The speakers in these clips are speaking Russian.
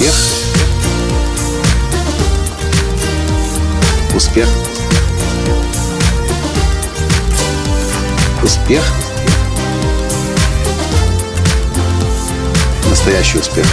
Успех. Успех. Успех. Настоящий успех.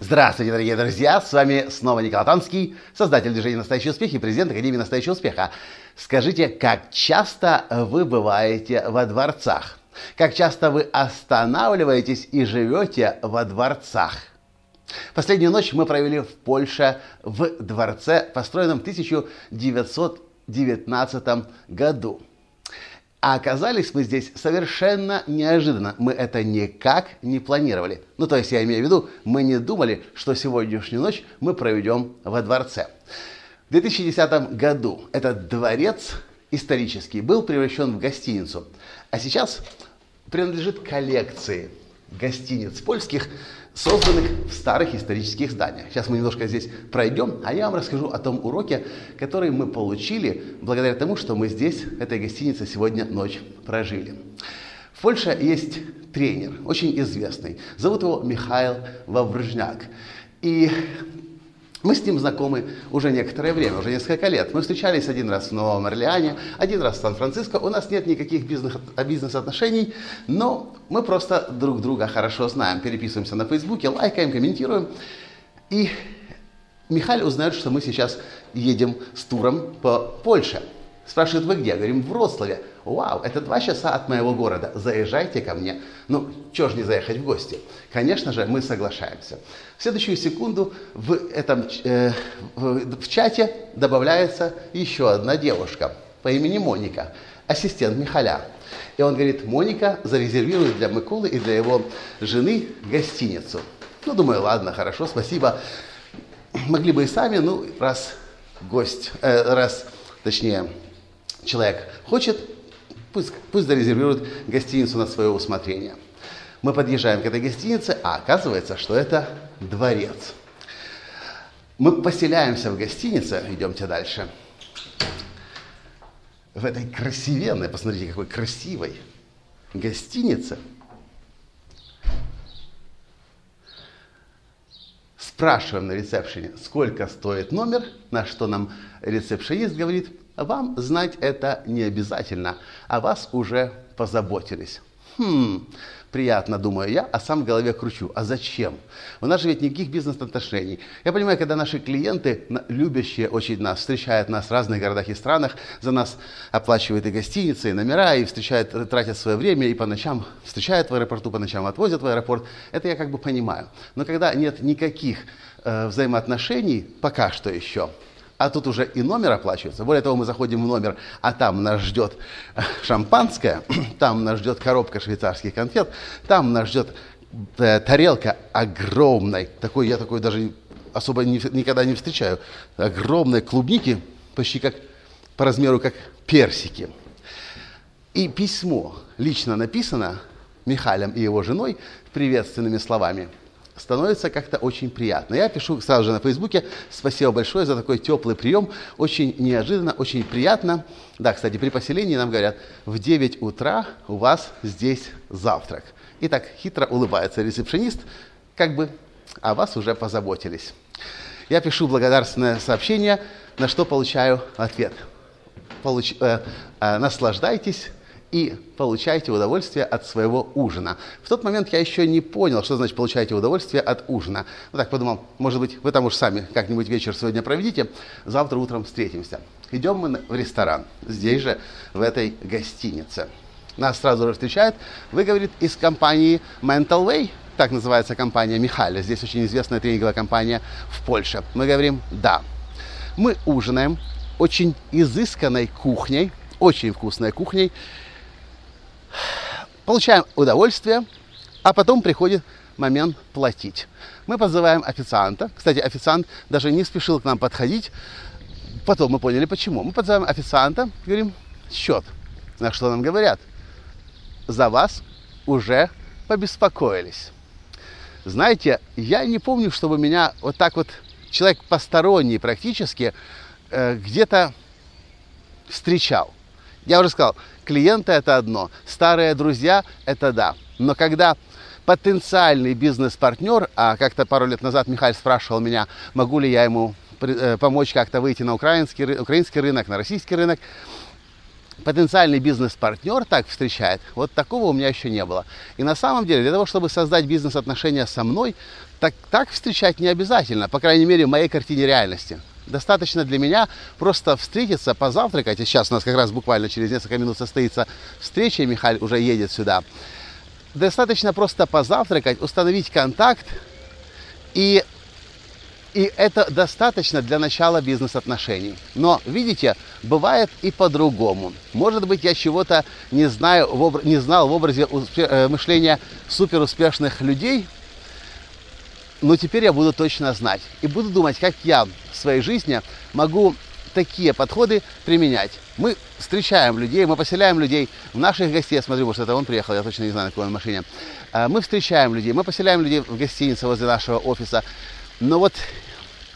Здравствуйте, дорогие друзья! С вами снова Николай Танский, создатель движения «Настоящий успех» и президент Академии «Настоящего успеха». Скажите, как часто вы бываете во дворцах? Как часто вы останавливаетесь и живете во дворцах? Последнюю ночь мы провели в Польше в дворце, построенном в 1919 году. А оказались мы здесь совершенно неожиданно. Мы это никак не планировали. Ну, то есть я имею в виду, мы не думали, что сегодняшнюю ночь мы проведем во дворце. В 2010 году этот дворец исторический был превращен в гостиницу. А сейчас принадлежит коллекции гостиниц польских, созданных в старых исторических зданиях. Сейчас мы немножко здесь пройдем, а я вам расскажу о том уроке, который мы получили благодаря тому, что мы здесь, в этой гостинице, сегодня ночь прожили. В Польше есть тренер, очень известный. Зовут его Михаил Вавржняк. И мы с ним знакомы уже некоторое время, уже несколько лет. Мы встречались один раз в Новом Орлеане, один раз в Сан-Франциско. У нас нет никаких бизнес-отношений, но мы просто друг друга хорошо знаем. Переписываемся на Фейсбуке, лайкаем, комментируем. И Михаил узнает, что мы сейчас едем с туром по Польше. Спрашивает, вы где? Говорим, в Вроцлаве. Вау, это два часа от моего города. Заезжайте ко мне. Ну, чего ж не заехать в гости? Конечно же, мы соглашаемся. В следующую секунду в этом э, в, в чате добавляется еще одна девушка по имени Моника, ассистент Михаля. И он говорит, Моника зарезервирует для Микулы и для его жены гостиницу. Ну, думаю, ладно, хорошо, спасибо. Могли бы и сами, ну, раз гость, э, раз, точнее, человек хочет, пусть, пусть зарезервирует гостиницу на свое усмотрение. Мы подъезжаем к этой гостинице, а оказывается, что это дворец. Мы поселяемся в гостинице, идемте дальше, в этой красивенной, посмотрите, какой красивой гостинице. Спрашиваем на ресепшене, сколько стоит номер, на что нам ресепшенист говорит, вам знать это не обязательно, а вас уже позаботились. Хм, приятно, думаю я, а сам в голове кручу. А зачем? У нас же ведь никаких бизнес-отношений. Я понимаю, когда наши клиенты, любящие очень нас, встречают нас в разных городах и странах, за нас оплачивают и гостиницы, и номера, и встречают, тратят свое время, и по ночам встречают в аэропорту, по ночам отвозят в аэропорт, это я как бы понимаю. Но когда нет никаких э, взаимоотношений, пока что еще, а тут уже и номер оплачивается. Более того, мы заходим в номер, а там нас ждет шампанское, там нас ждет коробка швейцарских конфет, там нас ждет э, тарелка огромной, такой я такой даже особо не, никогда не встречаю, огромной клубники, почти как по размеру как персики. И письмо лично написано Михалем и его женой приветственными словами – становится как-то очень приятно. Я пишу сразу же на Фейсбуке, спасибо большое за такой теплый прием, очень неожиданно, очень приятно. Да, кстати, при поселении нам говорят, в 9 утра у вас здесь завтрак. И так хитро улыбается ресепшенист, как бы о вас уже позаботились. Я пишу благодарственное сообщение, на что получаю ответ. Получ, э, э, наслаждайтесь и получайте удовольствие от своего ужина. В тот момент я еще не понял, что значит получайте удовольствие от ужина. Ну так подумал, может быть, вы там уж сами как-нибудь вечер сегодня проведите, завтра утром встретимся. Идем мы в ресторан, здесь же, в этой гостинице. Нас сразу же встречают. Вы, говорит, из компании Mental Way, так называется компания Михаля, здесь очень известная тренинговая компания в Польше. Мы говорим, да. Мы ужинаем очень изысканной кухней, очень вкусной кухней, получаем удовольствие, а потом приходит момент платить. Мы позываем официанта. Кстати, официант даже не спешил к нам подходить. Потом мы поняли, почему. Мы позываем официанта, говорим, счет. На что нам говорят? За вас уже побеспокоились. Знаете, я не помню, чтобы меня вот так вот человек посторонний практически э, где-то встречал. Я уже сказал, клиенты это одно, старые друзья это да. Но когда потенциальный бизнес-партнер, а как-то пару лет назад Михаил спрашивал меня, могу ли я ему э, помочь как-то выйти на украинский, украинский рынок, на российский рынок, потенциальный бизнес-партнер так встречает, вот такого у меня еще не было. И на самом деле, для того, чтобы создать бизнес-отношения со мной, так, так встречать не обязательно, по крайней мере, в моей картине реальности. Достаточно для меня просто встретиться, позавтракать. И сейчас у нас как раз буквально через несколько минут состоится встреча, и Михаил уже едет сюда. Достаточно просто позавтракать, установить контакт и и это достаточно для начала бизнес-отношений. Но, видите, бывает и по-другому. Может быть, я чего-то не, знаю, не знал в образе э, мышления суперуспешных людей, но теперь я буду точно знать. И буду думать, как я в своей жизни могу такие подходы применять. Мы встречаем людей, мы поселяем людей в наших гостей. Я смотрю, может, это он приехал, я точно не знаю, на какой он машине. Э, мы встречаем людей, мы поселяем людей в гостинице возле нашего офиса. Но вот,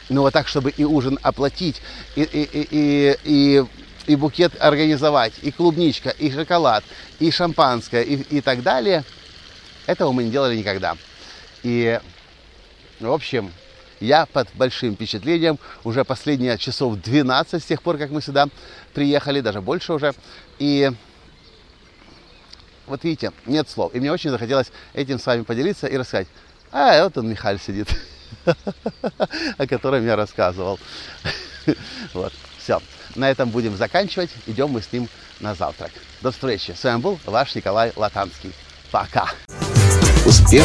ну вот так, чтобы и ужин оплатить, и, и, и, и, и, и букет организовать, и клубничка, и шоколад, и шампанское, и, и так далее, этого мы не делали никогда. И, в общем, я под большим впечатлением. Уже последние часов 12 с тех пор, как мы сюда приехали, даже больше уже. И вот видите, нет слов. И мне очень захотелось этим с вами поделиться и рассказать. А, вот он, Михаль, сидит. о котором я рассказывал. Вот, все. На этом будем заканчивать. Идем мы с ним на завтрак. До встречи. С вами был ваш Николай Латанский. Пока. Успех.